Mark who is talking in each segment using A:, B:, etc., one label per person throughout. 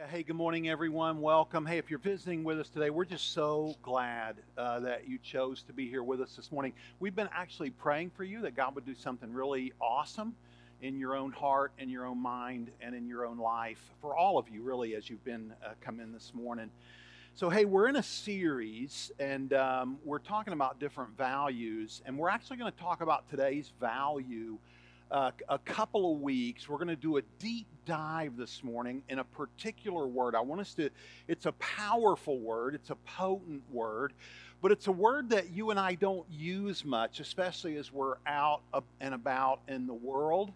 A: Yeah, hey, good morning, everyone. Welcome. Hey, if you're visiting with us today, we're just so glad uh, that you chose to be here with us this morning. We've been actually praying for you that God would do something really awesome in your own heart, in your own mind, and in your own life for all of you, really, as you've been uh, come in this morning. So, hey, we're in a series and um, we're talking about different values, and we're actually going to talk about today's value uh, a couple of weeks. We're going to do a deep dive this morning in a particular word. I want us to, it's a powerful word, it's a potent word, but it's a word that you and I don't use much, especially as we're out and about in the world.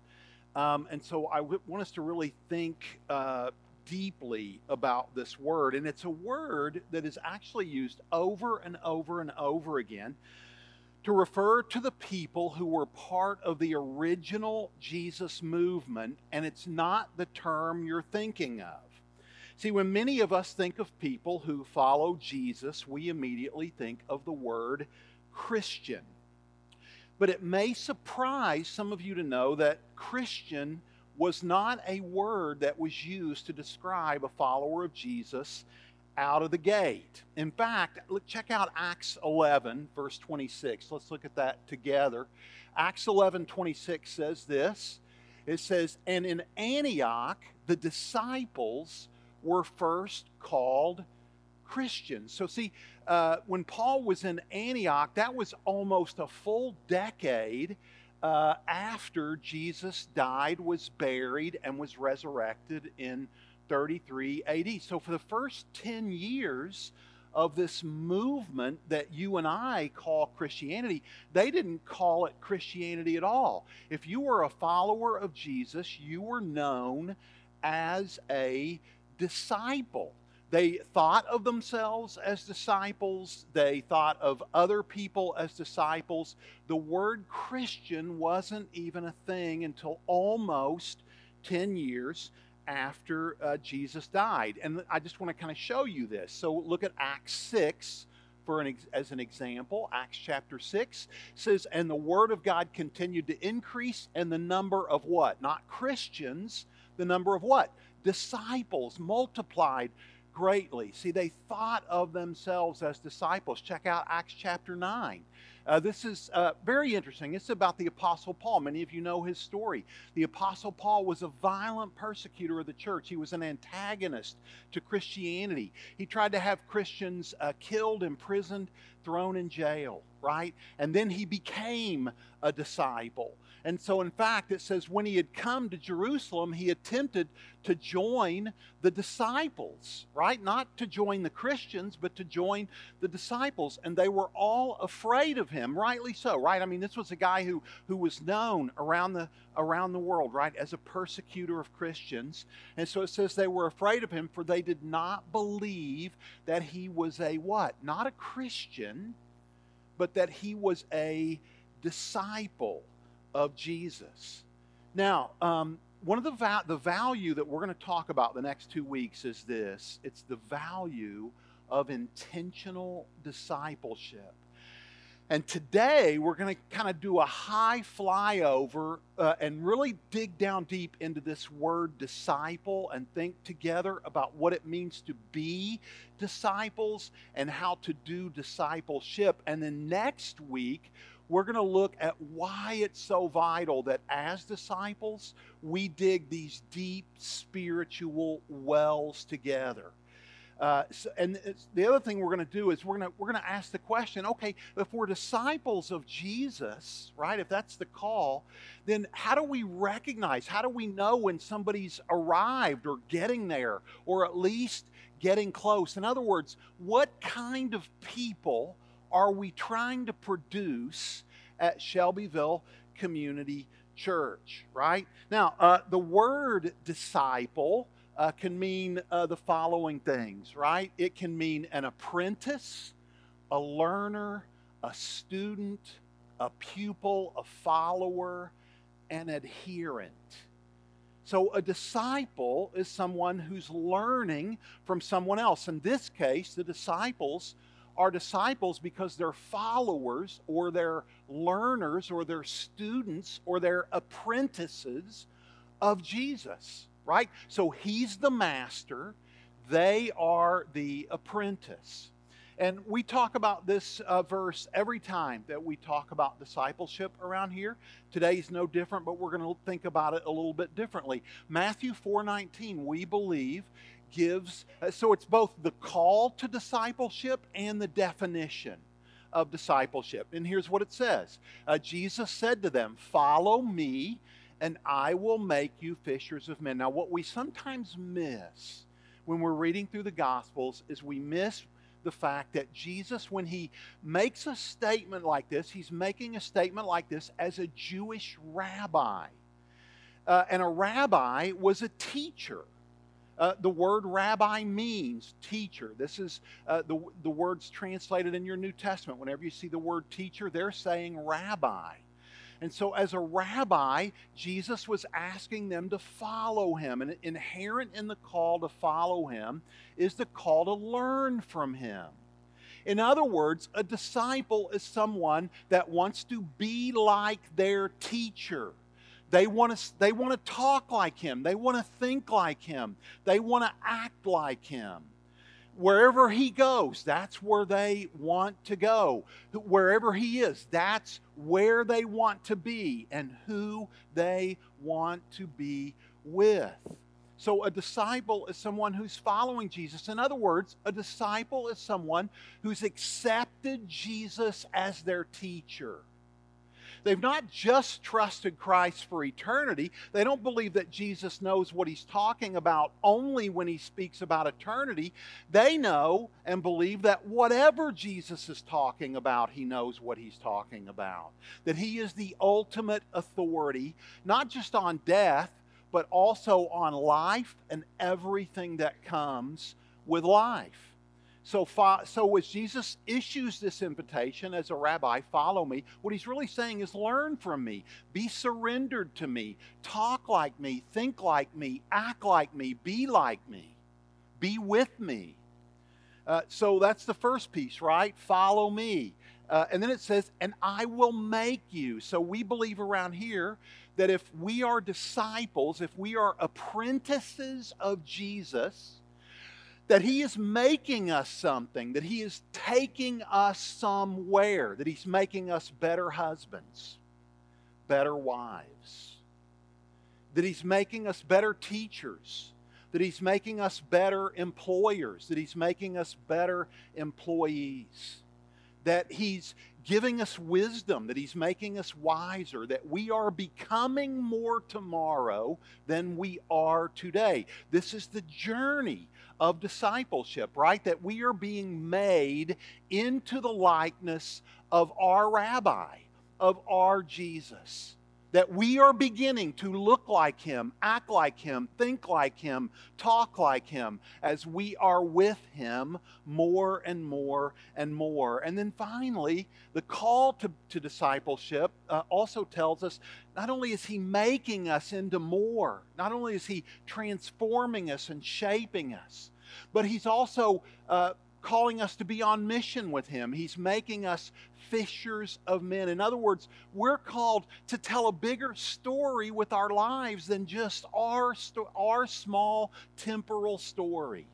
A: Um, and so I want us to really think uh, deeply about this word. And it's a word that is actually used over and over and over again to refer to the people who were part of the original Jesus movement, and it's not the term you're thinking of. See, when many of us think of people who follow Jesus, we immediately think of the word Christian. But it may surprise some of you to know that Christian was not a word that was used to describe a follower of Jesus out of the gate. In fact, look, check out Acts 11, verse 26. Let's look at that together. Acts 11, 26 says this It says, And in Antioch, the disciples were first called Christians. So, see, uh, when Paul was in Antioch, that was almost a full decade uh, after Jesus died, was buried, and was resurrected in 33 AD. So, for the first 10 years of this movement that you and I call Christianity, they didn't call it Christianity at all. If you were a follower of Jesus, you were known as a disciple. They thought of themselves as disciples. They thought of other people as disciples. The word Christian wasn't even a thing until almost 10 years after uh, Jesus died. And I just want to kind of show you this. So look at Acts 6 for an as an example. Acts chapter 6 says, And the word of God continued to increase, and the number of what? Not Christians, the number of what? Disciples multiplied greatly. See, they thought of themselves as disciples. Check out Acts chapter 9. Uh, this is uh, very interesting. It's about the Apostle Paul. Many of you know his story. The Apostle Paul was a violent persecutor of the church, he was an antagonist to Christianity. He tried to have Christians uh, killed, imprisoned, thrown in jail, right? And then he became a disciple. And so, in fact, it says when he had come to Jerusalem, he attempted to join the disciples, right? Not to join the Christians, but to join the disciples. And they were all afraid of him, rightly so, right? I mean, this was a guy who, who was known around the, around the world, right, as a persecutor of Christians. And so it says they were afraid of him, for they did not believe that he was a what? Not a Christian, but that he was a disciple of Jesus. Now, um, one of the, va- the value that we're going to talk about the next two weeks is this it's the value of intentional discipleship. And today we're going to kind of do a high flyover uh, and really dig down deep into this word disciple and think together about what it means to be disciples and how to do discipleship. And then next week, we're going to look at why it's so vital that as disciples, we dig these deep spiritual wells together. Uh, so, and the other thing we're going to do is we're going to we're going to ask the question okay if we're disciples of jesus right if that's the call then how do we recognize how do we know when somebody's arrived or getting there or at least getting close in other words what kind of people are we trying to produce at Shelbyville Community Church, right? Now, uh, the word disciple uh, can mean uh, the following things, right? It can mean an apprentice, a learner, a student, a pupil, a follower, an adherent. So, a disciple is someone who's learning from someone else. In this case, the disciples are disciples because they're followers or they're learners or they're students or they're apprentices of Jesus, right? So he's the master They are the apprentice. And we talk about this uh, verse every time that we talk about discipleship around here. Today's no different, but we're going to think about it a little bit differently. Matthew 4:19, we believe, gives uh, so it's both the call to discipleship and the definition of discipleship. And here's what it says uh, Jesus said to them, Follow me, and I will make you fishers of men. Now, what we sometimes miss when we're reading through the Gospels is we miss the fact that Jesus, when he makes a statement like this, he's making a statement like this as a Jewish rabbi. Uh, and a rabbi was a teacher. Uh, the word rabbi means teacher. This is uh, the, the words translated in your New Testament. Whenever you see the word teacher, they're saying rabbi. And so, as a rabbi, Jesus was asking them to follow him. And inherent in the call to follow him is the call to learn from him. In other words, a disciple is someone that wants to be like their teacher. They want to, they want to talk like him. They want to think like him. They want to act like him. Wherever he goes, that's where they want to go. Wherever he is, that's where they want to be and who they want to be with. So, a disciple is someone who's following Jesus. In other words, a disciple is someone who's accepted Jesus as their teacher. They've not just trusted Christ for eternity. They don't believe that Jesus knows what he's talking about only when he speaks about eternity. They know and believe that whatever Jesus is talking about, he knows what he's talking about. That he is the ultimate authority, not just on death, but also on life and everything that comes with life. So, so as Jesus issues this invitation as a rabbi, follow me, what he's really saying is learn from me, be surrendered to me, talk like me, think like me, act like me, be like me, be with me. Uh, so that's the first piece, right? Follow me. Uh, and then it says, and I will make you. So we believe around here that if we are disciples, if we are apprentices of Jesus, that He is making us something, that He is taking us somewhere, that He's making us better husbands, better wives, that He's making us better teachers, that He's making us better employers, that He's making us better employees, that He's giving us wisdom, that He's making us wiser, that we are becoming more tomorrow than we are today. This is the journey of discipleship, right? That we are being made into the likeness of our rabbi, of our Jesus. That we are beginning to look like him, act like him, think like him, talk like him as we are with him more and more and more. And then finally, the call to, to discipleship uh, also tells us not only is he making us into more, not only is he transforming us and shaping us, but he's also uh, calling us to be on mission with him. He's making us fishers of men. In other words, we're called to tell a bigger story with our lives than just our, our small temporal story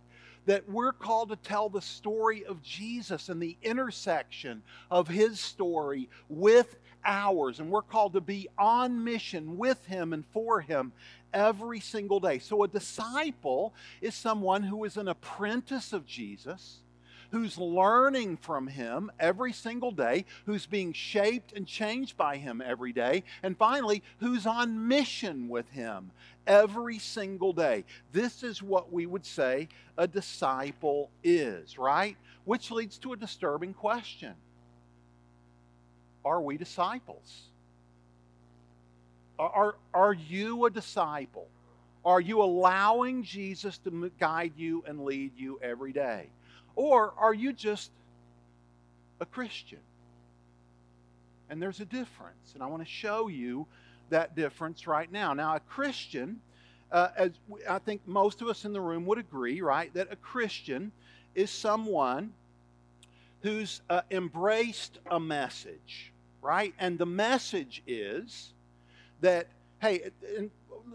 A: that we're called to tell the story of Jesus and the intersection of his story with ours. And we're called to be on mission with him and for him every single day. So a disciple is someone who is an apprentice of Jesus who's learning from him every single day, who's being shaped and changed by him every day, and finally, who's on mission with him every single day. This is what we would say a disciple is, right? Which leads to a disturbing question Are we disciples? Are, are you a disciple? Are you allowing Jesus to guide you and lead you every day? Or are you just a Christian? And there's a difference. And I want to show you that difference right now. Now, a Christian, uh, as I think most of us in the room would agree, right, that a Christian is someone who's uh, embraced a message, right? And the message is that, hey,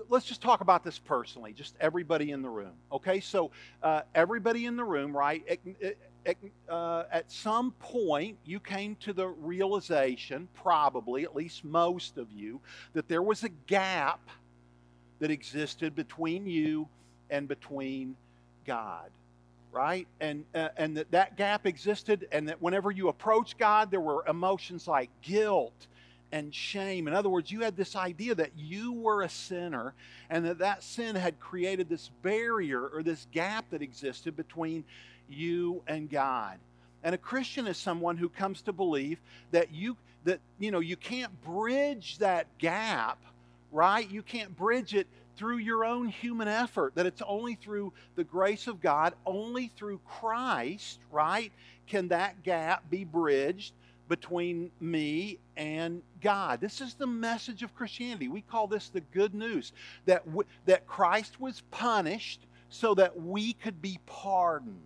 A: let's just talk about this personally, just everybody in the room. Okay, so uh, everybody in the room, right? uh, at some point, you came to the realization, probably, at least most of you, that there was a gap that existed between you and between God, right? And uh, and that that gap existed, and that whenever you approach God, there were emotions like guilt and shame. In other words, you had this idea that you were a sinner and that that sin had created this barrier or this gap that existed between you and God. And a Christian is someone who comes to believe that you that you know you can't bridge that gap, right? You can't bridge it through your own human effort, that it's only through the grace of God, only through Christ, right? Can that gap be bridged between me and God. This is the message of Christianity. We call this the good news that, w- that Christ was punished so that we could be pardoned.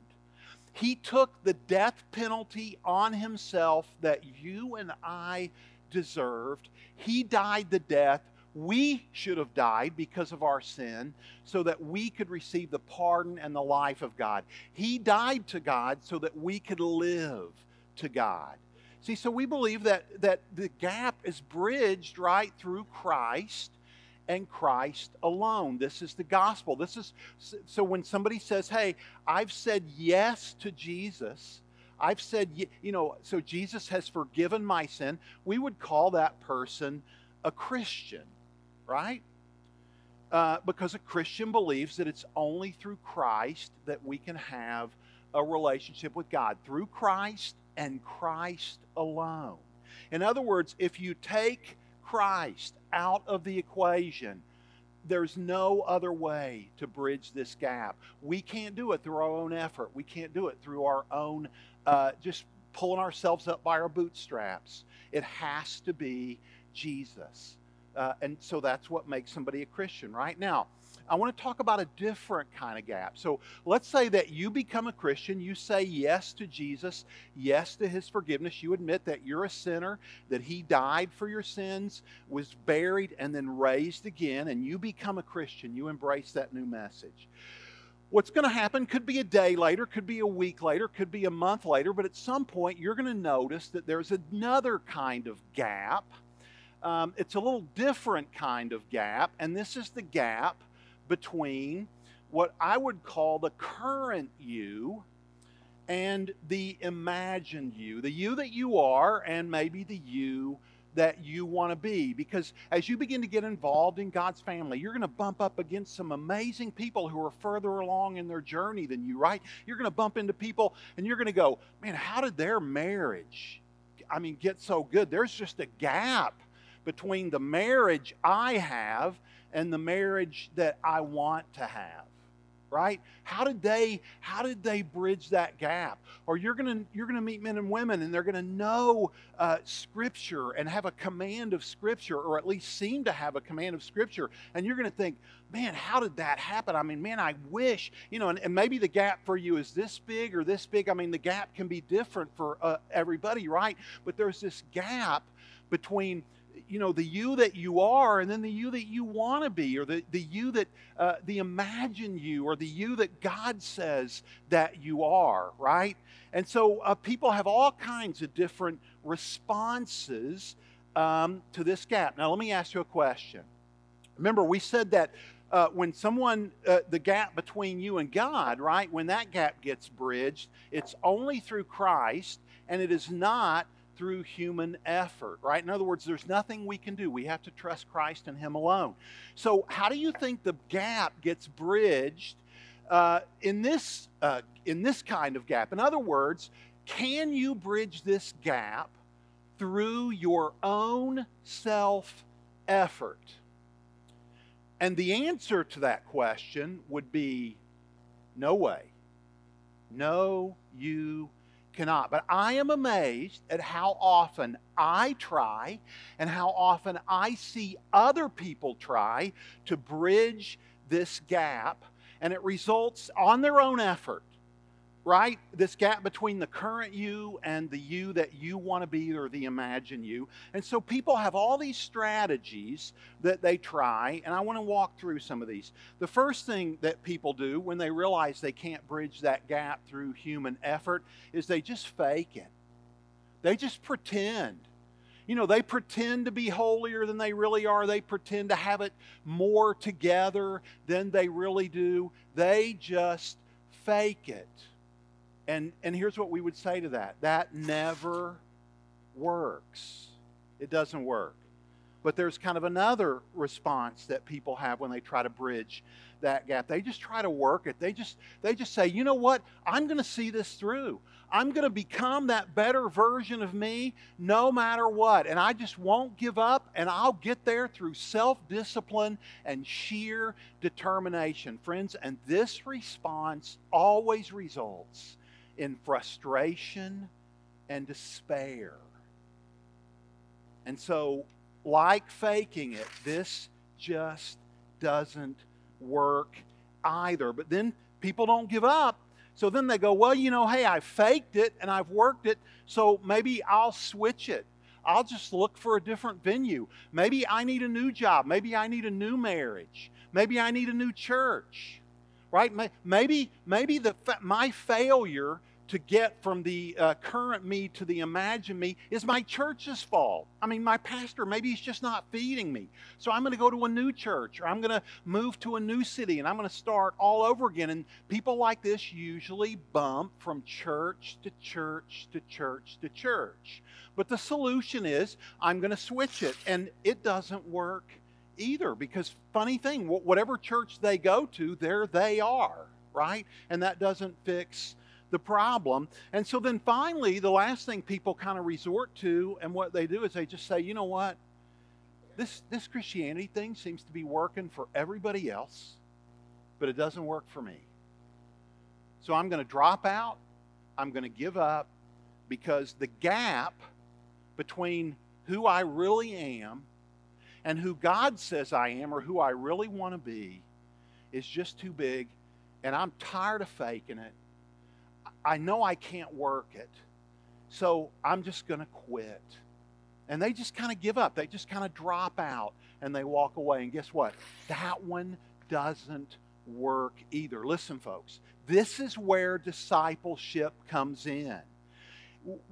A: He took the death penalty on himself that you and I deserved. He died the death we should have died because of our sin so that we could receive the pardon and the life of God. He died to God so that we could live to God. See, so we believe that, that the gap is bridged right through Christ and Christ alone. This is the gospel. This is so when somebody says, "Hey, I've said yes to Jesus," I've said, you know, so Jesus has forgiven my sin. We would call that person a Christian, right? Uh, because a Christian believes that it's only through Christ that we can have a relationship with God. Through Christ and Christ alone. In other words, if you take Christ out of the equation, there's no other way to bridge this gap. We can't do it through our own effort. We can't do it through our own uh, just pulling ourselves up by our bootstraps. It has to be Jesus. Uh, and so that's what makes somebody a Christian. Right now, I want to talk about a different kind of gap. So let's say that you become a Christian, you say yes to Jesus, yes to his forgiveness, you admit that you're a sinner, that he died for your sins, was buried, and then raised again, and you become a Christian. You embrace that new message. What's going to happen could be a day later, could be a week later, could be a month later, but at some point you're going to notice that there's another kind of gap. Um, it's a little different kind of gap, and this is the gap between what I would call the current you and the imagined you, the you that you are, and maybe the you that you want to be. Because as you begin to get involved in God's family, you're going to bump up against some amazing people who are further along in their journey than you, right? You're going to bump into people and you're going to go, man, how did their marriage, I mean, get so good? There's just a gap between the marriage I have and the marriage that I want to have right? How did they how did they bridge that gap? Or you're gonna you're gonna meet men and women and they're gonna know uh, scripture and have a command of scripture or at least seem to have a command of scripture. And you're gonna think man how did that happen? I mean man i wish you know and, and maybe the gap for you is this big or this big. I mean the gap can be different for uh, everybody right? But there's this gap between you know the you that you are and then the you that you want to be or the, the you that uh, the imagine you or the you that god says that you are right? And so uh, people have all kinds of different responses um, to this gap. Now let me ask you a question. Remember we said that uh, when someone, uh, the gap between you and God, right, when that gap gets bridged, it's only through Christ and it is not through human effort, right? In other words, there's nothing we can do. We have to trust Christ and Him alone. So, how do you think the gap gets bridged uh, in this uh, in this kind of gap? In other words, can you bridge this gap through your own self effort? And the answer to that question would be no way. No, you cannot. But I am amazed at how often I try and how often I see other people try to bridge this gap, and it results on their own effort right? This gap between the current you and the you that you want to be or the imagine you. And so people have all these strategies that they try, and I want to walk through some of these. The first thing that people do when they realize they can't bridge that gap through human effort is they just fake it. They just pretend. You know, they pretend to be holier than they really are. They pretend to have it more together than they really do. They just fake it. And, and here's what we would say to that that never works. It doesn't work. But there's kind of another response that people have when they try to bridge that gap. They just try to work it. They just they just say, "You know what? I'm going to see this through. I'm going to become that better version of me no matter what. And I just won't give up and I'll get there through self-discipline and sheer determination." Friends, and this response always results in frustration and despair. And so, like faking it, this just doesn't work either. But then people don't give up. So then they go, well, you know, hey, I faked it and I've worked it, so maybe I'll switch it. I'll just look for a different venue. Maybe I need a new job. Maybe I need a new marriage. Maybe I need a new church. Right? Maybe maybe the my failure to get from the uh, current me to the imagined me is my church's fault. I mean, my pastor, maybe he's just not feeding me. So I'm going to go to a new church or I'm going to move to a new city and I'm going to start all over again. And people like this usually bump from church to church to church to church. But the solution is I'm going to switch it. And it doesn't work either because, funny thing, whatever church they go to, there they are, right? And that doesn't fix the problem. And so then finally, the last thing people kind of resort to and what they do is they just say, you know what? This, this Christianity thing seems to be working for everybody else, but it doesn't work for me. So I'm going to drop out. I'm going to give up because the gap between who I really am and who God says I am or who I really want to be is just too big. And I'm tired of faking it. I know I can't work it, so I'm just going to quit. And they just kind of give up. They just kind of drop out and they walk away. And guess what? That one doesn't work either. Listen, folks, this is where discipleship comes in.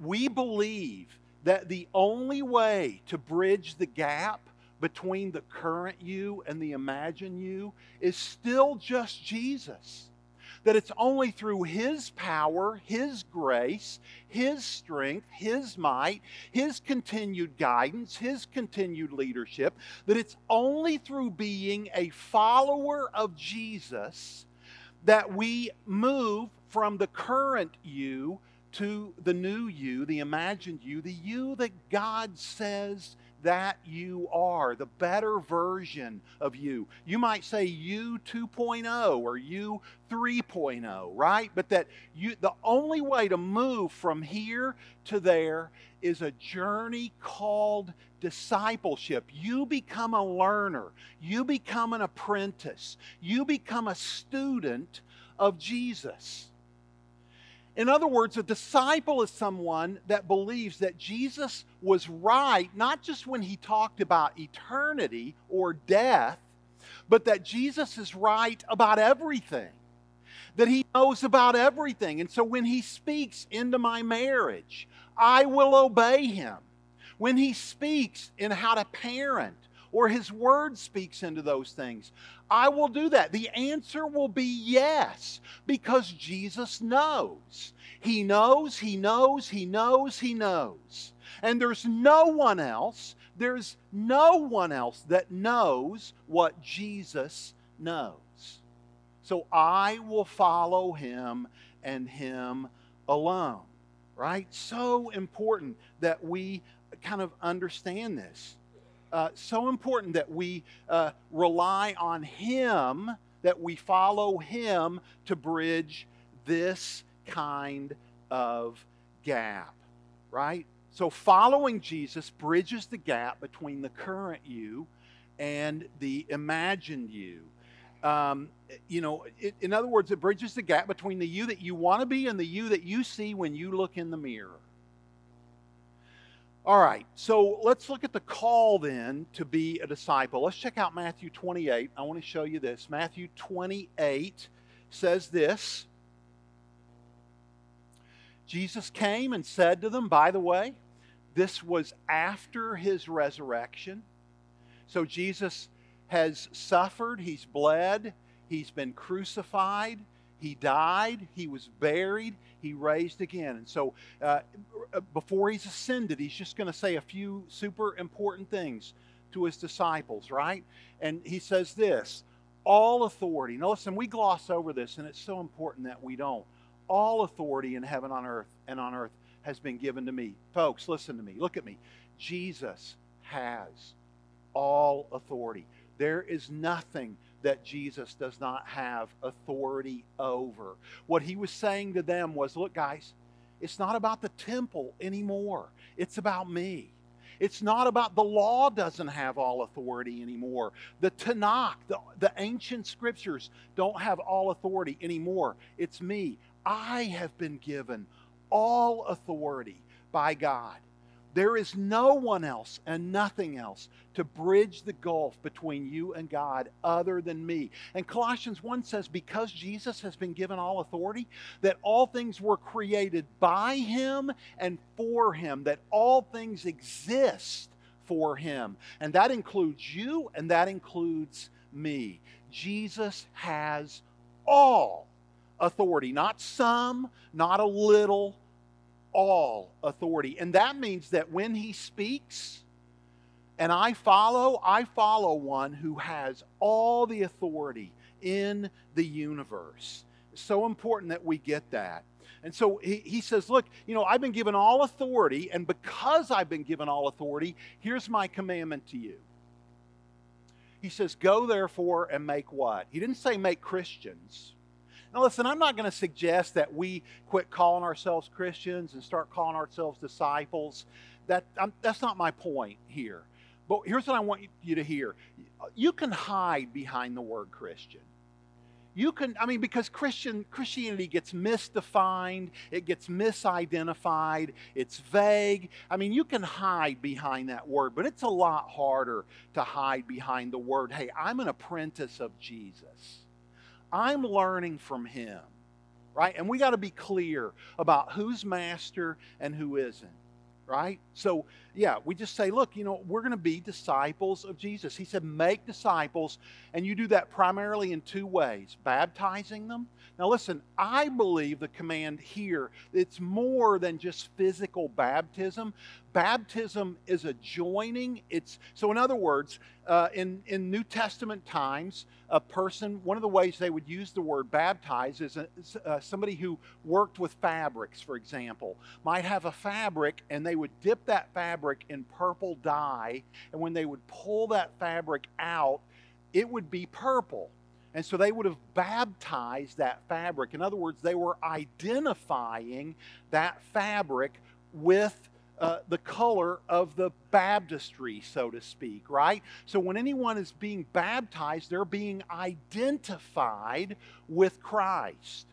A: We believe that the only way to bridge the gap between the current you and the imagined you is still just Jesus that it's only through His power, His grace, His strength, His might, His continued guidance, His continued leadership, that it's only through being a follower of Jesus that we move from the current you to the new you, the imagined you, the you that God says that you are, the better version of you. You might say you 2.0 or you 3.0, right? But that you the only way to move from here to there is a journey called discipleship. You become a learner, you become an apprentice, you become a student of Jesus. In other words, a disciple is someone that believes that Jesus was right, not just when he talked about eternity or death, but that Jesus is right about everything, that he knows about everything. And so when he speaks into my marriage, I will obey him. When he speaks in how to parent, or his word speaks into those things, I will do that. The answer will be yes, because Jesus knows. He knows, he knows, he knows, he knows. And there's no one else, there's no one else that knows what Jesus knows. So I will follow him and him alone. Right? So important that we kind of understand this uh, so important that we uh, rely on Him, that we follow Him to bridge this kind of gap, right? So, following Jesus bridges the gap between the current you and the imagined you. Um, you know, it, in other words, it bridges the gap between the you that you want to be and the you that you see when you look in the mirror. All right, so let's look at the call then to be a disciple. Let's check out Matthew 28. I want to show you this. Matthew 28 says this Jesus came and said to them, by the way, this was after his resurrection. So Jesus has suffered, he's bled, he's been crucified, he died, he was buried, he raised again. And so uh, before he's ascended, he's just going to say a few super important things to his disciples, right? And he says this all authority. Now, listen, we gloss over this, and it's so important that we don't. All authority in heaven on earth and on earth has been given to me. Folks, listen to me. Look at me. Jesus has all authority. There is nothing that Jesus does not have authority over. What he was saying to them was look, guys, it's not about the temple anymore, it's about me. It's not about the law doesn't have all authority anymore. The Tanakh, the, the ancient scriptures, don't have all authority anymore. It's me. I have been given all authority by God. There is no one else and nothing else to bridge the gulf between you and God other than me. And Colossians 1 says, because Jesus has been given all authority, that all things were created by him and for him, that all things exist for him. And that includes you and that includes me. Jesus has all authority, not some, not a little, all authority. And that means that when he speaks and I follow, I follow one who has all the authority in the universe. It's so important that we get that. And so he, he says, Look, you know, I've been given all authority, and because I've been given all authority, here's my commandment to you. He says, Go therefore and make what? He didn't say make Christians. Now, listen, I'm not going to suggest that we quit calling ourselves Christians and start calling ourselves disciples. That, I'm, that's not my point here. But here's what I want you to hear you can hide behind the word Christian. You can, I mean, because Christian Christianity gets misdefined, it gets misidentified, it's vague. I mean, you can hide behind that word, but it's a lot harder to hide behind the word, hey, I'm an apprentice of Jesus. I'm learning from him, right? And we got to be clear about who's master and who isn't, right? So, yeah, we just say, look, you know, we're going to be disciples of Jesus. He said, make disciples, and you do that primarily in two ways baptizing them. Now, listen, I believe the command here, it's more than just physical baptism, baptism is a joining. It's so, in other words, uh, in in New Testament times, a person one of the ways they would use the word baptize is a, uh, somebody who worked with fabrics, for example, might have a fabric and they would dip that fabric in purple dye, and when they would pull that fabric out, it would be purple. And so they would have baptized that fabric. In other words, they were identifying that fabric with uh, the color of the baptistry, so to speak, right? So when anyone is being baptized, they're being identified with Christ.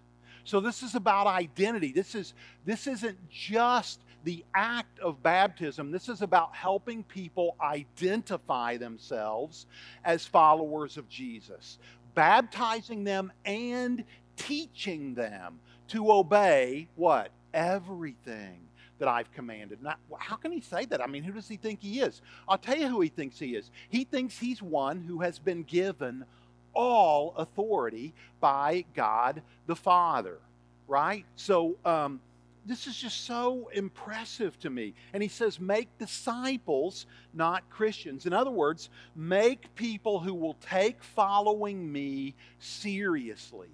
A: So this is about identity. This is this isn't just the act of baptism. This is about helping people identify themselves as followers of Jesus, baptizing them and teaching them to obey what? Everything that I've commanded. How can he say that? I mean, who does he think he is? I'll tell you who he thinks he is. He thinks he's one who has been given all authority by God the Father, right? So, um, this is just so impressive to me. And he says, make disciples, not Christians. In other words, make people who will take following me seriously.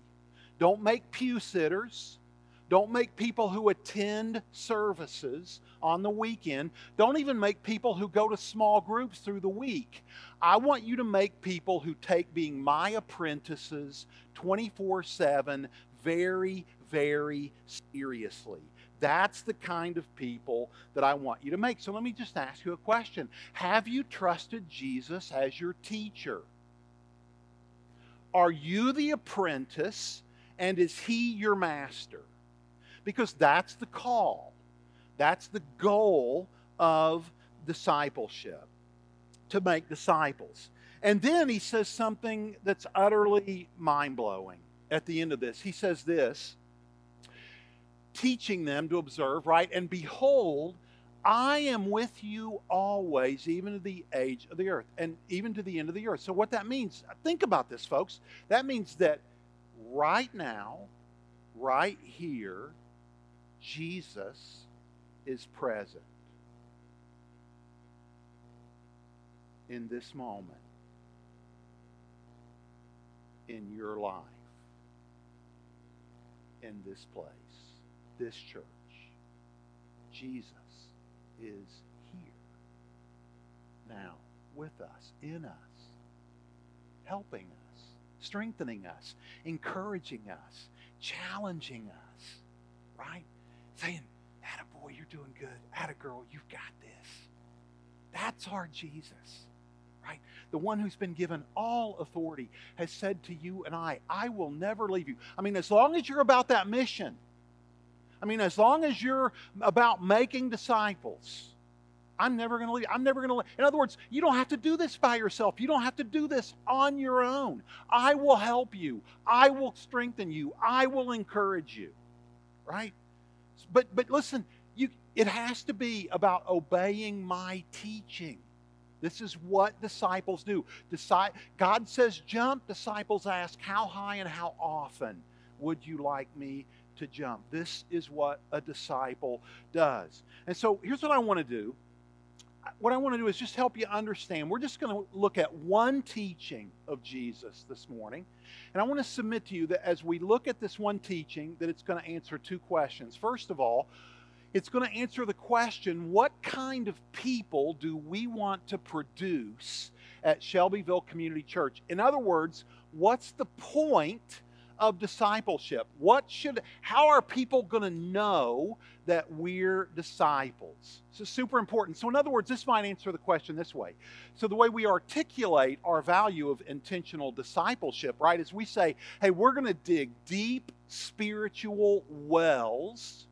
A: Don't make pew sitters. Don't make people who attend services on the weekend. Don't even make people who go to small groups through the week. I want you to make people who take being my apprentices 24 7 very, very seriously. That's the kind of people that I want you to make. So let me just ask you a question Have you trusted Jesus as your teacher? Are you the apprentice and is he your master? Because that's the call, that's the goal of discipleship to make disciples. And then he says something that's utterly mind blowing at the end of this. He says this teaching them to observe, right? And behold, I am with you always, even to the age of the earth, and even to the end of the earth. So, what that means, think about this, folks. That means that right now, right here, Jesus is present in this moment, in your life, in this place, this church. Jesus is here now with us, in us, helping us, strengthening us, encouraging us, challenging us, right? Saying, Atta boy, you're doing good. Atta girl, you've got this. That's our Jesus, right? The one who's been given all authority has said to you and I, I will never leave you. I mean, as long as you're about that mission, I mean, as long as you're about making disciples, I'm never going to leave. I'm never going to leave. In other words, you don't have to do this by yourself. You don't have to do this on your own. I will help you. I will strengthen you. I will encourage you. Right? But but listen, you it has to be about obeying my teaching. This is what disciples do. Disi- God says jump, disciples ask how high and how often would you like me to jump. This is what a disciple does. And so here's what I want to do. What I want to do is just help you understand. We're just going to look at one teaching of Jesus this morning. And I want to submit to you that as we look at this one teaching, that it's going to answer two questions. First of all, it's going to answer the question what kind of people do we want to produce at Shelbyville Community Church? In other words, what's the point of discipleship. What should how are people going to know that we're disciples? This is super important. So in other words, this might answer the question this way. So the way we articulate our value of intentional discipleship, right, is we say, "Hey, we're going to dig deep spiritual wells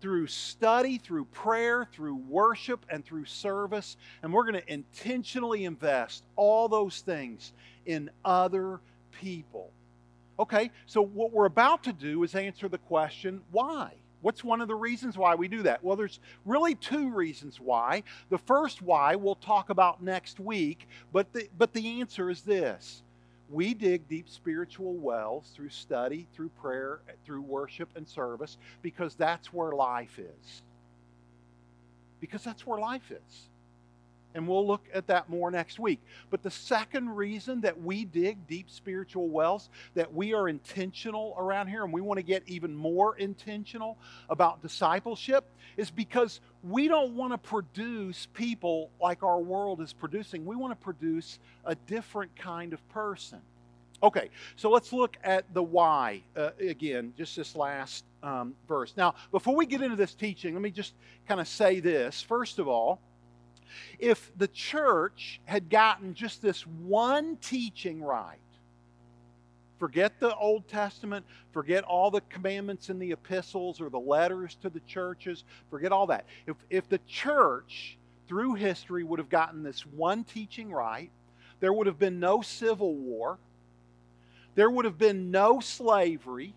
A: through study, through prayer, through worship, and through service. And we're going to intentionally invest all those things in other people. Okay, so what we're about to do is answer the question why? What's one of the reasons why we do that? Well, there's really two reasons why. The first why we'll talk about next week, but the, but the answer is this. We dig deep spiritual wells through study, through prayer, through worship and service because that's where life is. Because that's where life is and we'll look at that more next week. But the second reason that we dig deep spiritual wells, that we are intentional around here and we want to get even more intentional about discipleship, is because we don't want to produce people like our world is producing. We want to produce a different kind of person. Okay, so let's look at the why uh, again, just this last um, verse. Now, before we get into this teaching, let me just kind of say this. First of all, if the church had gotten just this one teaching right, forget the Old Testament, forget all the commandments in the epistles or the letters to the churches, forget all that. If, if the church through history would have gotten this one teaching right, there would have been no civil war, there would have been no slavery.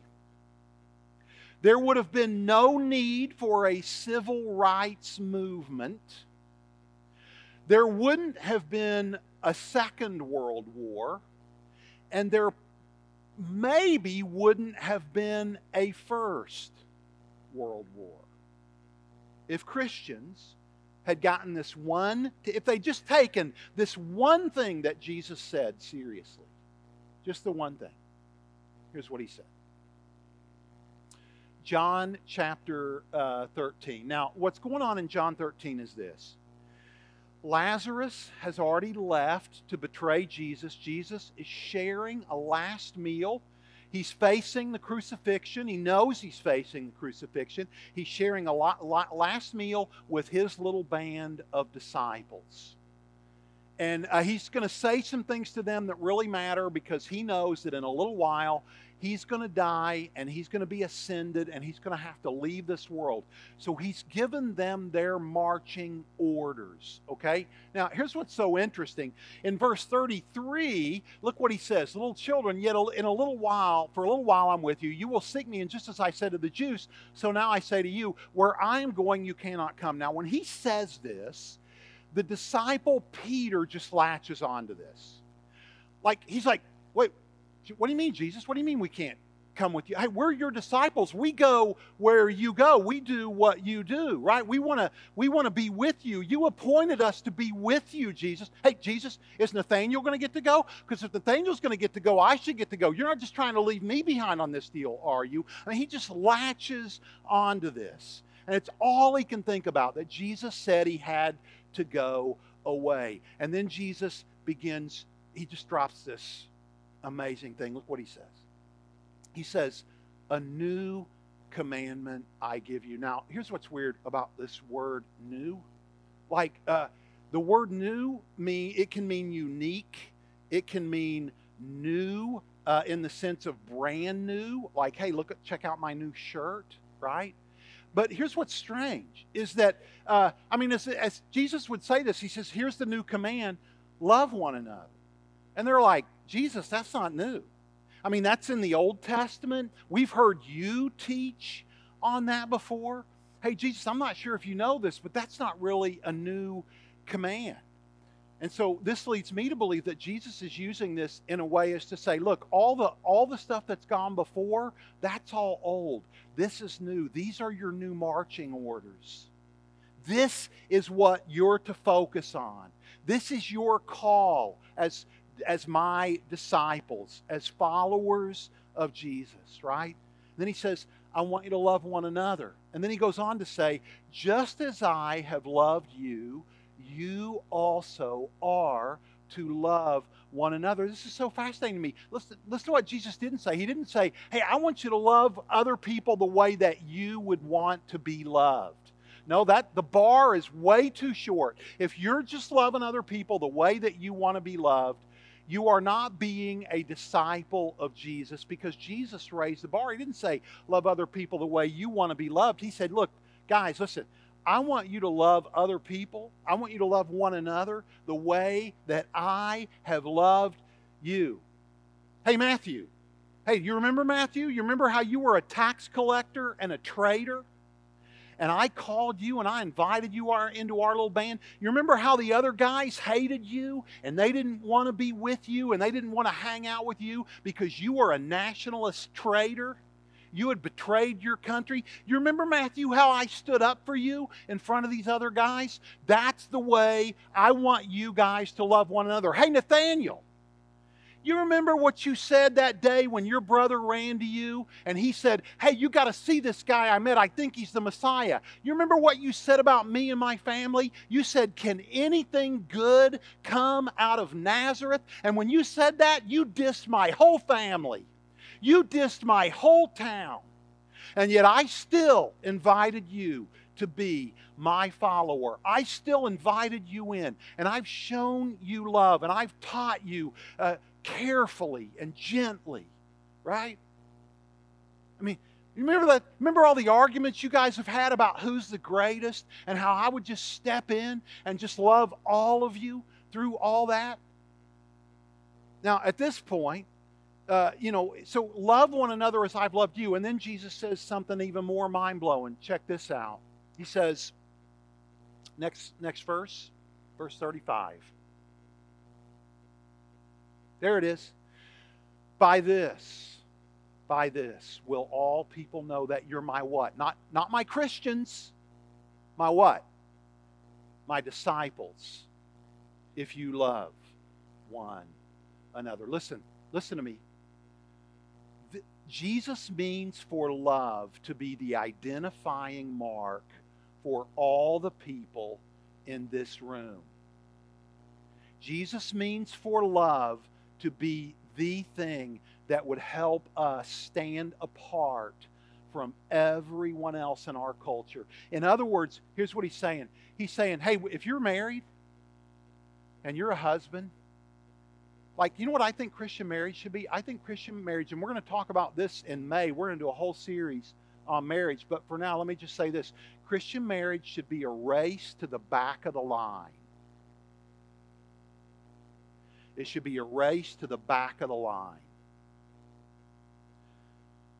A: There would have been no need for a civil rights movement there wouldn't have been a second world war, and there maybe wouldn't have been a first world war. If Christians had gotten this one, if they'd just taken this one thing that Jesus said seriously, just the one thing. Here's what he said. John chapter uh, 13. Now, what's going on in John 13 is this Lazarus has already left to betray Jesus. Jesus is sharing a last meal. He's facing the crucifixion. He knows he's facing the crucifixion. He's sharing a lot, lot, last meal with his little band of disciples. And uh, he's going to say some things to them that really matter because he knows that in a little while he's going to die and he's going to be ascended and he's going to have to leave this world. So he's given them their marching orders. Okay? Now, here's what's so interesting. In verse 33, look what he says Little children, yet in a little while, for a little while I'm with you. You will seek me, and just as I said to the Jews, so now I say to you, where I am going, you cannot come. Now, when he says this, the disciple Peter just latches onto this. Like, he's like, wait, what do you mean, Jesus? What do you mean we can't come with you? Hey, we're your disciples. We go where you go. We do what you do, right? We want to we want to be with you. You appointed us to be with you, Jesus. Hey, Jesus, is Nathaniel going to get to go? Because if Nathaniel's going to get to go, I should get to go. You're not just trying to leave me behind on this deal, are you? I mean, he just latches onto this. And it's all he can think about that Jesus said he had to go away. And then Jesus begins, he just drops this amazing thing. Look what he says. He says, A new commandment I give you. Now, here's what's weird about this word new. Like, uh, the word new mean it can mean unique, it can mean new uh, in the sense of brand new, like, hey, look at check out my new shirt, right? But here's what's strange is that, uh, I mean, as, as Jesus would say this, he says, here's the new command love one another. And they're like, Jesus, that's not new. I mean, that's in the Old Testament. We've heard you teach on that before. Hey, Jesus, I'm not sure if you know this, but that's not really a new command. And so this leads me to believe that Jesus is using this in a way as to say, look, all the all the stuff that's gone before, that's all old. This is new. These are your new marching orders. This is what you're to focus on. This is your call as as my disciples, as followers of Jesus, right? And then he says, I want you to love one another. And then he goes on to say, just as I have loved you, you also are to love one another. This is so fascinating to me. Listen, listen to what Jesus didn't say. He didn't say, Hey, I want you to love other people the way that you would want to be loved. No, that the bar is way too short. If you're just loving other people the way that you want to be loved, you are not being a disciple of Jesus because Jesus raised the bar. He didn't say, love other people the way you want to be loved. He said, look, guys, listen, I want you to love other people. I want you to love one another the way that I have loved you. Hey, Matthew. Hey, you remember Matthew? You remember how you were a tax collector and a traitor? And I called you and I invited you into our little band. You remember how the other guys hated you and they didn't want to be with you and they didn't want to hang out with you because you were a nationalist traitor? You had betrayed your country. You remember, Matthew, how I stood up for you in front of these other guys? That's the way I want you guys to love one another. Hey, Nathaniel, you remember what you said that day when your brother ran to you and he said, Hey, you got to see this guy I met. I think he's the Messiah. You remember what you said about me and my family? You said, Can anything good come out of Nazareth? And when you said that, you dissed my whole family. You dissed my whole town. And yet I still invited you to be my follower. I still invited you in, and I've shown you love, and I've taught you uh, carefully and gently, right? I mean, remember that? Remember all the arguments you guys have had about who's the greatest, and how I would just step in and just love all of you through all that? Now, at this point, uh, you know, so love one another as I've loved you. And then Jesus says something even more mind blowing. Check this out. He says, next, next verse, verse 35. There it is. By this, by this will all people know that you're my what? Not, not my Christians. My what? My disciples. If you love one another. Listen, listen to me. Jesus means for love to be the identifying mark for all the people in this room. Jesus means for love to be the thing that would help us stand apart from everyone else in our culture. In other words, here's what he's saying He's saying, hey, if you're married, and you're a husband, like, you know what I think Christian marriage should be? I think Christian marriage, and we're going to talk about this in May, we're going to do a whole series on marriage. But for now, let me just say this Christian marriage should be a race to the back of the line. It should be a race to the back of the line.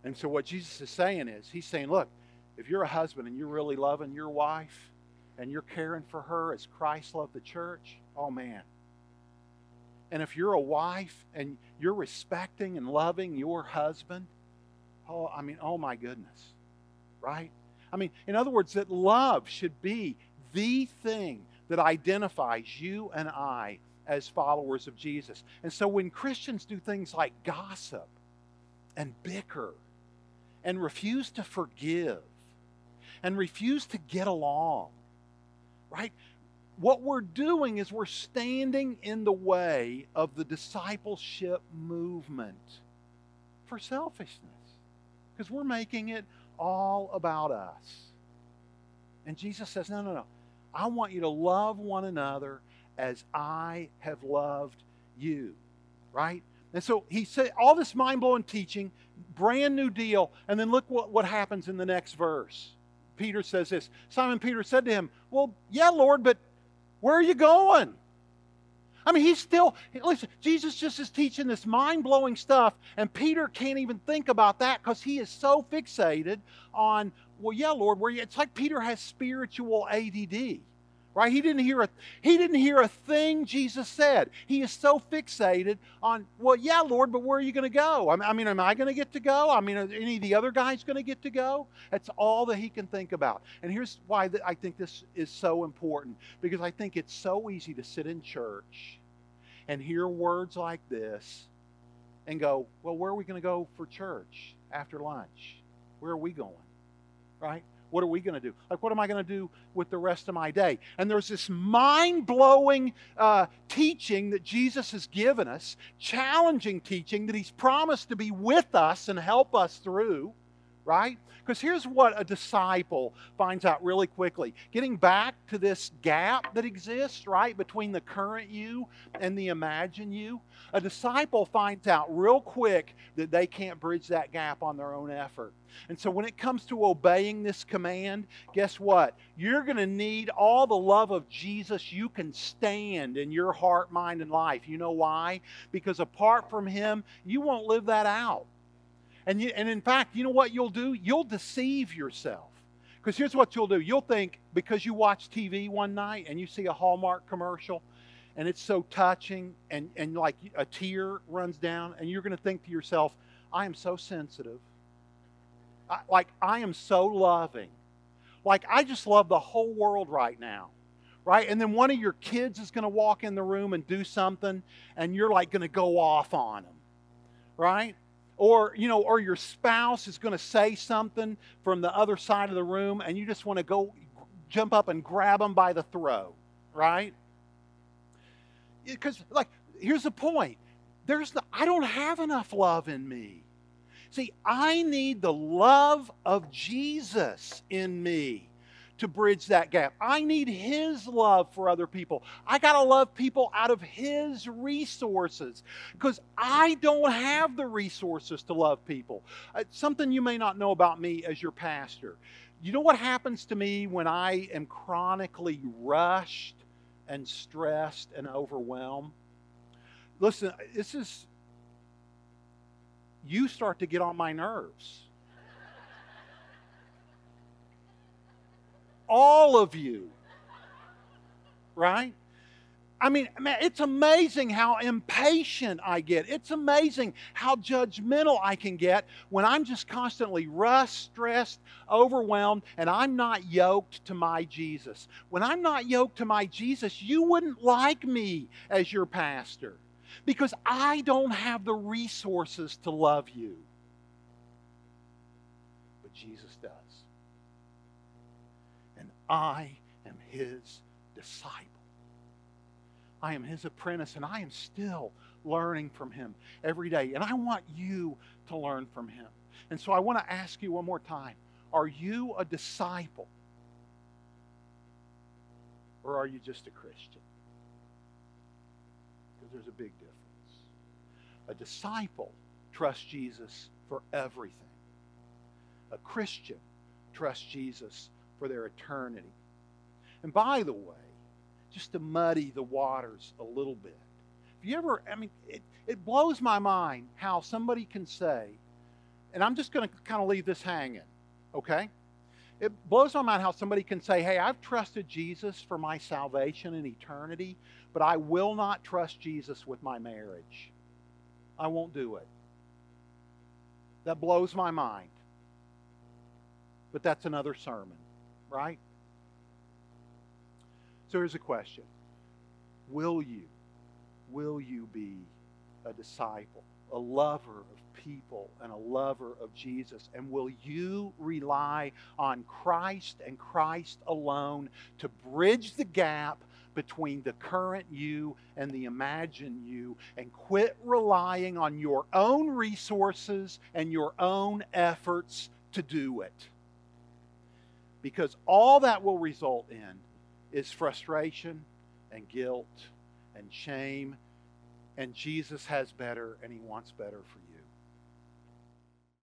A: And so, what Jesus is saying is, He's saying, look, if you're a husband and you're really loving your wife and you're caring for her as Christ loved the church, oh man. And if you're a wife and you're respecting and loving your husband, oh, I mean, oh my goodness, right? I mean, in other words, that love should be the thing that identifies you and I as followers of Jesus. And so when Christians do things like gossip and bicker and refuse to forgive and refuse to get along, right? What we're doing is we're standing in the way of the discipleship movement for selfishness because we're making it all about us. And Jesus says, No, no, no. I want you to love one another as I have loved you. Right? And so he said all this mind blowing teaching, brand new deal. And then look what, what happens in the next verse. Peter says this Simon Peter said to him, Well, yeah, Lord, but where are you going? I mean, he's still, listen, Jesus just is teaching this mind blowing stuff, and Peter can't even think about that because he is so fixated on, well, yeah, Lord, where you, it's like Peter has spiritual ADD right? He didn't hear a he didn't hear a thing jesus said. He is so fixated on well yeah lord but where are you going to go? I mean, am i going to get to go? I mean any of the other guys going to get to go? That's all that he can think about. And here's why i think this is so important because i think it's so easy to sit in church and hear words like this and go well where are we going to go for church after lunch? Where are we going? Right what are we going to do? Like, what am I going to do with the rest of my day? And there's this mind blowing uh, teaching that Jesus has given us, challenging teaching that He's promised to be with us and help us through, right? Because here's what a disciple finds out really quickly getting back to this gap that exists, right, between the current you and the imagined you. A disciple finds out real quick that they can't bridge that gap on their own effort. And so when it comes to obeying this command, guess what? You're going to need all the love of Jesus you can stand in your heart, mind, and life. You know why? Because apart from Him, you won't live that out. And, you, and in fact, you know what you'll do? You'll deceive yourself. Because here's what you'll do you'll think because you watch TV one night and you see a Hallmark commercial and it's so touching and, and like a tear runs down, and you're going to think to yourself, I am so sensitive. I, like, I am so loving. Like, I just love the whole world right now. Right? And then one of your kids is going to walk in the room and do something, and you're like going to go off on them. Right? Or, you know, or your spouse is going to say something from the other side of the room, and you just want to go jump up and grab them by the throat. Right? Because, like, here's the point there's the, I don't have enough love in me. See, I need the love of Jesus in me to bridge that gap. I need His love for other people. I got to love people out of His resources because I don't have the resources to love people. Uh, something you may not know about me as your pastor. You know what happens to me when I am chronically rushed and stressed and overwhelmed? Listen, this is you start to get on my nerves. All of you. Right? I mean, man, it's amazing how impatient I get. It's amazing how judgmental I can get when I'm just constantly rushed, stressed, overwhelmed, and I'm not yoked to my Jesus. When I'm not yoked to my Jesus, you wouldn't like me as your pastor because I don't have the resources to love you. But Jesus does. I am his disciple. I am his apprentice, and I am still learning from him every day. And I want you to learn from him. And so I want to ask you one more time Are you a disciple? Or are you just a Christian? Because there's a big difference. A disciple trusts Jesus for everything. A Christian trusts Jesus for their eternity. And by the way, just to muddy the waters a little bit, if you ever, I mean, it, it blows my mind how somebody can say, and I'm just going to kind of leave this hanging, okay? It blows my mind how somebody can say, hey, I've trusted Jesus for my salvation and eternity, but I will not trust Jesus with my marriage. I won't do it. That blows my mind. But that's another sermon, right? So here's a question Will you, will you be a disciple, a lover of people, and a lover of Jesus? And will you rely on Christ and Christ alone to bridge the gap between the current you and the imagined you and quit relying on your own resources and your own efforts to do it? Because all that will result in is frustration and guilt and shame. And Jesus has better and he wants better for you.